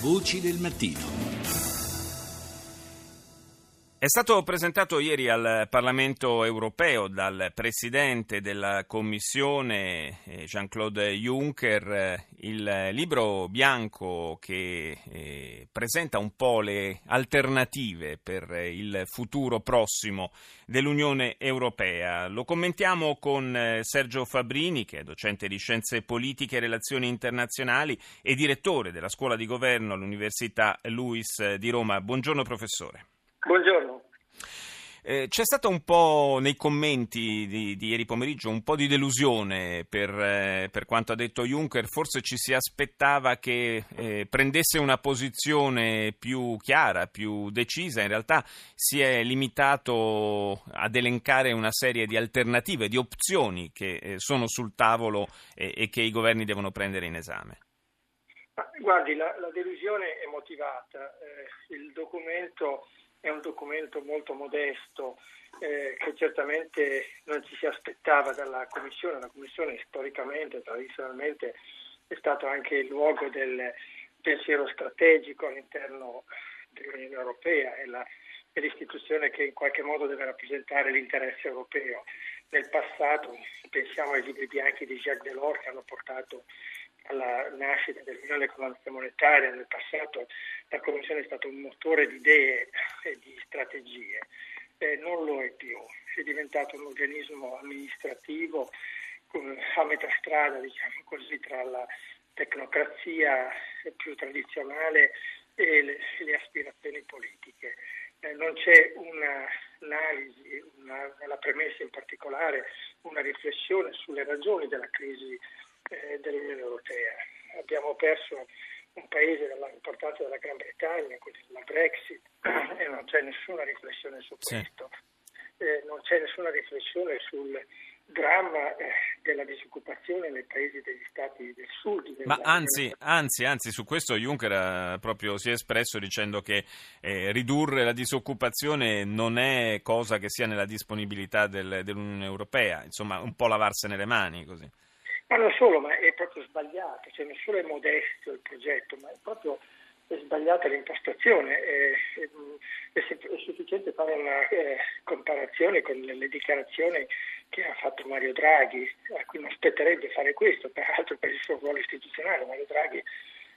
Voci del mattino. È stato presentato ieri al Parlamento europeo dal Presidente della Commissione eh, Jean-Claude Juncker eh, il libro bianco che eh, presenta un po' le alternative per il futuro prossimo dell'Unione Europea. Lo commentiamo con Sergio Fabrini, che è docente di Scienze Politiche e Relazioni Internazionali e direttore della Scuola di Governo all'Università Luis di Roma. Buongiorno professore. Buongiorno. Eh, c'è stata un po' nei commenti di, di, ieri pomeriggio un po' di delusione per, eh, per, quanto ha detto Juncker, forse ci si aspettava che eh, prendesse una posizione più chiara, più decisa, in realtà si è limitato ad elencare una serie di alternative, di opzioni che eh, sono sul tavolo e che i governi devono prendere in esame. Guardi, la, la delusione è motivata, il documento è un documento molto modesto eh, che certamente non ci si aspettava dalla Commissione. La Commissione storicamente, tradizionalmente, è stato anche il luogo del pensiero strategico all'interno dell'Unione Europea e la, l'istituzione che in qualche modo deve rappresentare l'interesse europeo. Nel passato pensiamo ai libri bianchi di Jacques Delors che hanno portato alla nascita dell'Unione Economica Monetaria, nel passato la Commissione è stato un motore di idee e di strategie, eh, non lo è più, è diventato un organismo amministrativo a metà strada, diciamo così, tra la tecnocrazia più tradizionale e le, le aspirazioni politiche. Eh, non c'è un'analisi, una, nella premessa in particolare, una riflessione sulle ragioni della crisi eh, dell'Unione Europea. Abbiamo perso un paese dell'importanza della Gran Bretagna, quindi la Brexit, e non c'è nessuna riflessione su questo. Sì. Eh, non c'è nessuna riflessione sul dramma eh, della disoccupazione nei paesi degli stati del sud. Ma anzi, anzi, anzi, su questo Juncker proprio si è espresso dicendo che eh, ridurre la disoccupazione non è cosa che sia nella disponibilità del, dell'Unione Europea, insomma un po' lavarsene le mani così. Ma non solo, ma è proprio sbagliato, cioè non solo è modesto il progetto, ma è proprio è sbagliata l'impostazione. È, è, è, sufficiente fare una eh, comparazione con le, le, dichiarazioni che ha fatto Mario Draghi, a cui non aspetterebbe fare questo, peraltro per il suo ruolo istituzionale. Mario Draghi,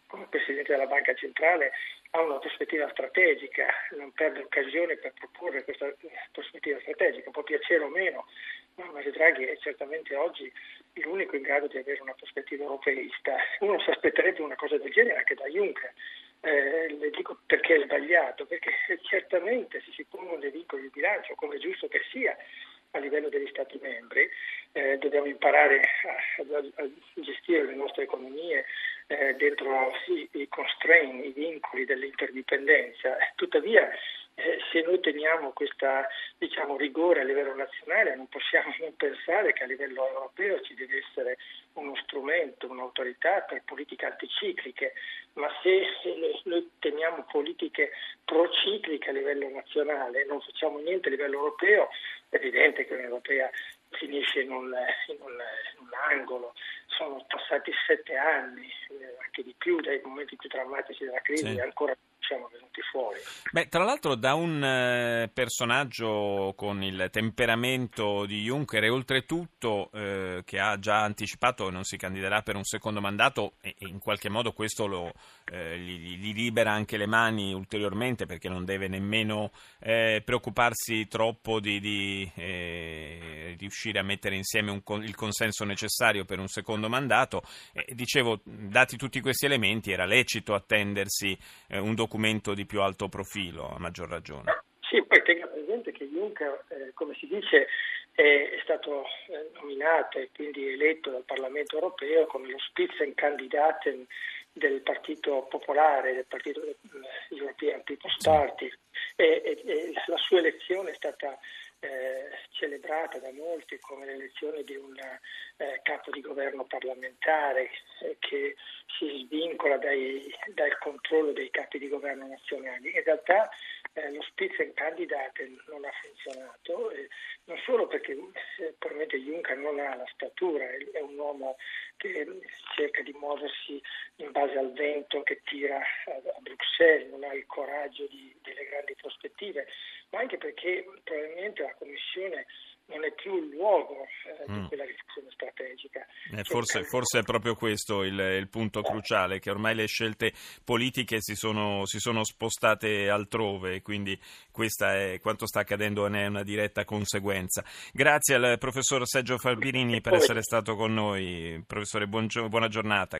come Presidente della Banca Centrale, ha una prospettiva strategica, non perde occasione per proporre questa prospettiva strategica, può piacere o meno, ma Mario Draghi è certamente oggi l'unico in grado di avere una prospettiva europeista. Uno si aspetterebbe una cosa del genere anche da Juncker. Eh, le dico perché è sbagliato, perché certamente se si pongono dei vincoli di bilancio, come è giusto che sia a livello degli Stati membri, eh, dobbiamo imparare a, a, a, gestire le nostre economie eh, dentro sì, i constraint, i vincoli dell'interdipendenza. Tuttavia eh, se noi teniamo questo diciamo, rigore a livello nazionale non possiamo non pensare che a livello europeo ci deve essere uno strumento, un'autorità per politiche anticicliche, ma se noi teniamo politiche procicliche a livello nazionale e non facciamo niente a livello europeo, è evidente che l'Unione Europea finisce in un, in un, in un angolo. Sono passati sette anni, eh, anche di più, dai momenti più drammatici della crisi, sì. ancora siamo venuti fuori. Beh, tra l'altro da un eh, personaggio con il temperamento di Juncker e oltretutto eh, che ha già anticipato non si candiderà per un secondo mandato e, e in qualche modo questo lo, eh, gli, gli, libera anche le mani ulteriormente perché non deve nemmeno eh, preoccuparsi troppo di, di eh, riuscire a mettere insieme un, il consenso necessario per un secondo mandato. dicevo, dati tutti questi elementi era lecito attendersi eh, un documento documento di più alto profilo, a maggior ragione. Sì, poi tenga presente che Juncker, eh, come si dice, è stato eh, nominato e quindi eletto dal Parlamento europeo come lo Spitzenkandidaten del Partito Popolare, del Partito eh, European People's Party e, e, e la sua elezione è stata eh, celebrata da molti come l'elezione di un eh, capo di governo parlamentare eh, che si svincola dai, dal controllo dei capi di governo nazionali. In realtà eh, lo Spitzenkandidat non ha funzionato, eh, non solo perché eh, probabilmente Juncker non ha la statura, è un uomo che cerca di muoversi in base al vento che tira a, a Bruxelles, non ha il coraggio di, delle grandi prospettive, ma anche perché probabilmente la Commissione non è più il luogo eh, mm. di quella riflessione strategica. Eh, forse, forse, è proprio questo il, il, punto cruciale, che ormai le scelte politiche si sono, si sono spostate altrove, quindi questa è quanto sta accadendo ne è una diretta conseguenza. Grazie al professor Sergio Falbirini per essere stato con noi. Professore, buona giornata.